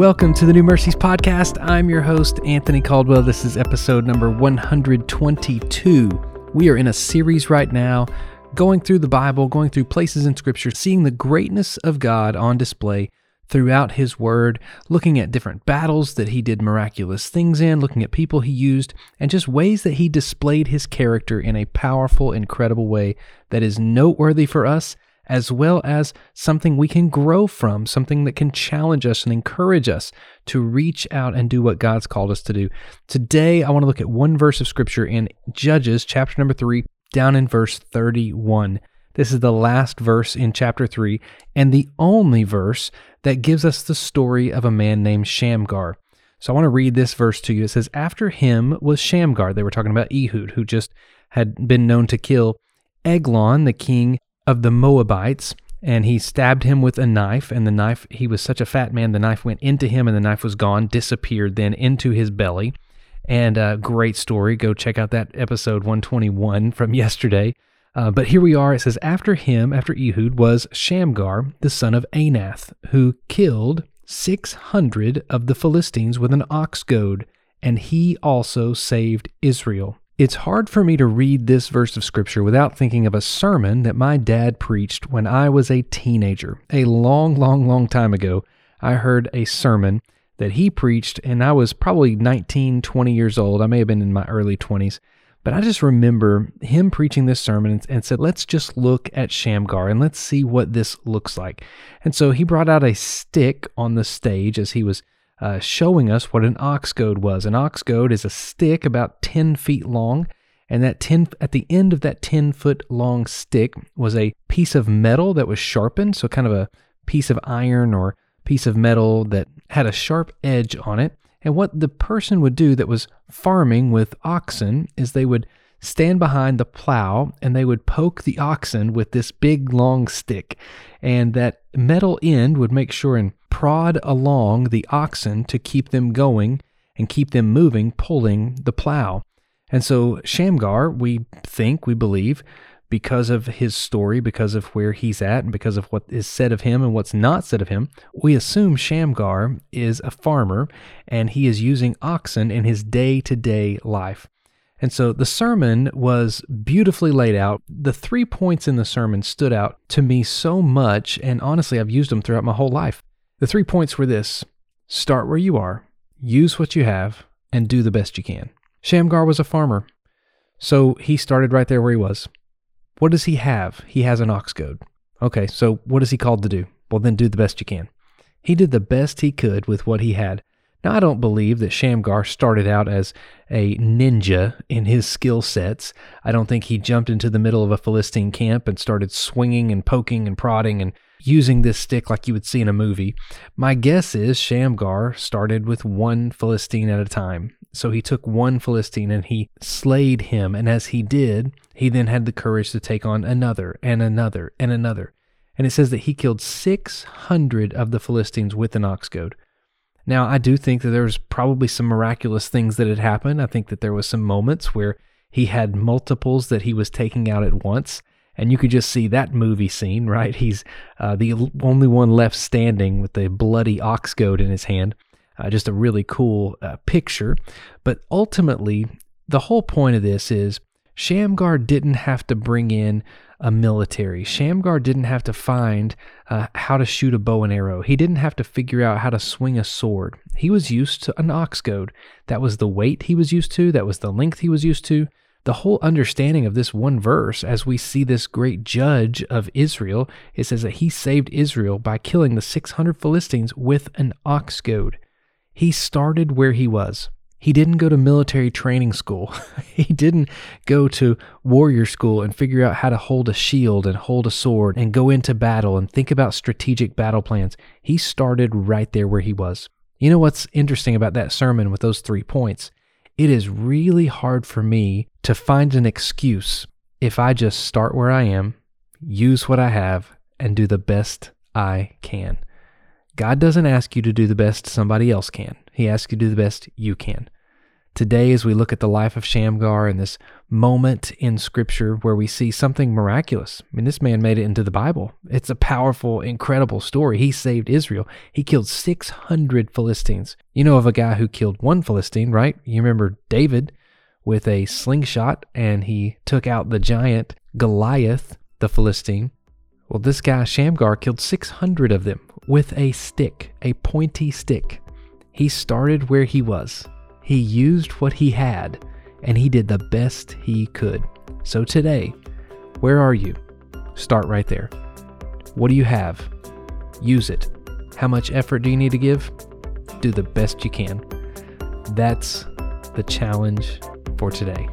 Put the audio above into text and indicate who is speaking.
Speaker 1: Welcome to the New Mercies Podcast. I'm your host, Anthony Caldwell. This is episode number 122. We are in a series right now going through the Bible, going through places in Scripture, seeing the greatness of God on display throughout His Word, looking at different battles that He did miraculous things in, looking at people He used, and just ways that He displayed His character in a powerful, incredible way that is noteworthy for us as well as something we can grow from, something that can challenge us and encourage us to reach out and do what God's called us to do. Today, I want to look at one verse of scripture in Judges, chapter number three, down in verse 31. This is the last verse in chapter 3 and the only verse that gives us the story of a man named Shamgar. So I want to read this verse to you. It says, After him was Shamgar. They were talking about Ehud, who just had been known to kill Eglon, the king of the Moabites, and he stabbed him with a knife. And the knife, he was such a fat man, the knife went into him, and the knife was gone, disappeared then into his belly. And uh, great story. Go check out that episode 121 from yesterday. Uh, but here we are. It says, After him, after Ehud, was Shamgar, the son of Anath, who killed 600 of the Philistines with an ox goad, and he also saved Israel. It's hard for me to read this verse of scripture without thinking of a sermon that my dad preached when I was a teenager. A long, long, long time ago, I heard a sermon that he preached, and I was probably 19, 20 years old. I may have been in my early 20s. But I just remember him preaching this sermon and, said, let's just look at Shamgar and let's see what this looks like. And so he brought out a stick on the stage as he was uh, showing us what an ox goad was. An ox goad is a stick about 10 feet long, and that 10 at the end of that 10 foot long stick was a piece of metal that was sharpened, so kind of a piece of iron or piece of metal that had a sharp edge on it. And what the person would do that was farming with oxen is they would stand behind the plow and they would poke the oxen with this big long stick. And that metal end would make sure and prod along the oxen to keep them going and keep them moving, pulling the plow. And so Shamgar, we think, we believe, because of his story, because of where he's at, and because of what is said of him and what's not said of him, we assume Shamgar is a farmer and he is using oxen in his day to day life. And so the sermon was beautifully laid out. The three points in the sermon stood out to me so much, and honestly, I've used them throughout my whole life. The three points were this start where you are, use what you have, and do the best you can. Shamgar was a farmer, so he started right there where he was. What does he have? He has an ox goad. Okay, so what is he called to do? Well, then do the best you can. He did the best he could with what he had. Now, I don't believe that Shamgar started out as a ninja in his skill sets. I don't think he jumped into the middle of a Philistine camp and started swinging and poking and prodding and using this stick like you would see in a movie. My guess is Shamgar started with one Philistine at a time. So he took one Philistine and he slayed him. And as he did, he then had the courage to take on another and another and another. And it says that he killed 600 of the Philistines with an ox goad. Now, I do think that there was probably some miraculous things that had happened. I think that there was some moments where he had multiples that he was taking out at once. And you could just see that movie scene, right? He's uh, the only one left standing with the bloody ox goad in his hand. Uh, just a really cool uh, picture. But ultimately, the whole point of this is Shamgar didn't have to bring in a military. Shamgar didn't have to find uh, how to shoot a bow and arrow. He didn't have to figure out how to swing a sword. He was used to an ox goad. That was the weight he was used to, that was the length he was used to. The whole understanding of this one verse, as we see this great judge of Israel, it says that he saved Israel by killing the 600 Philistines with an ox goad. He started where he was. He didn't go to military training school. he didn't go to warrior school and figure out how to hold a shield and hold a sword and go into battle and think about strategic battle plans. He started right there where he was. You know what's interesting about that sermon with those three points? It is really hard for me to find an excuse if I just start where I am, use what I have, and do the best I can. God doesn't ask you to do the best somebody else can. He asks you to do the best you can. Today, as we look at the life of Shamgar and this moment in Scripture where we see something miraculous, I mean, this man made it into the Bible. It's a powerful, incredible story. He saved Israel, he killed 600 Philistines. You know of a guy who killed one Philistine, right? You remember David with a slingshot and he took out the giant Goliath, the Philistine. Well, this guy, Shamgar, killed 600 of them with a stick, a pointy stick. He started where he was. He used what he had, and he did the best he could. So today, where are you? Start right there. What do you have? Use it. How much effort do you need to give? Do the best you can. That's the challenge for today.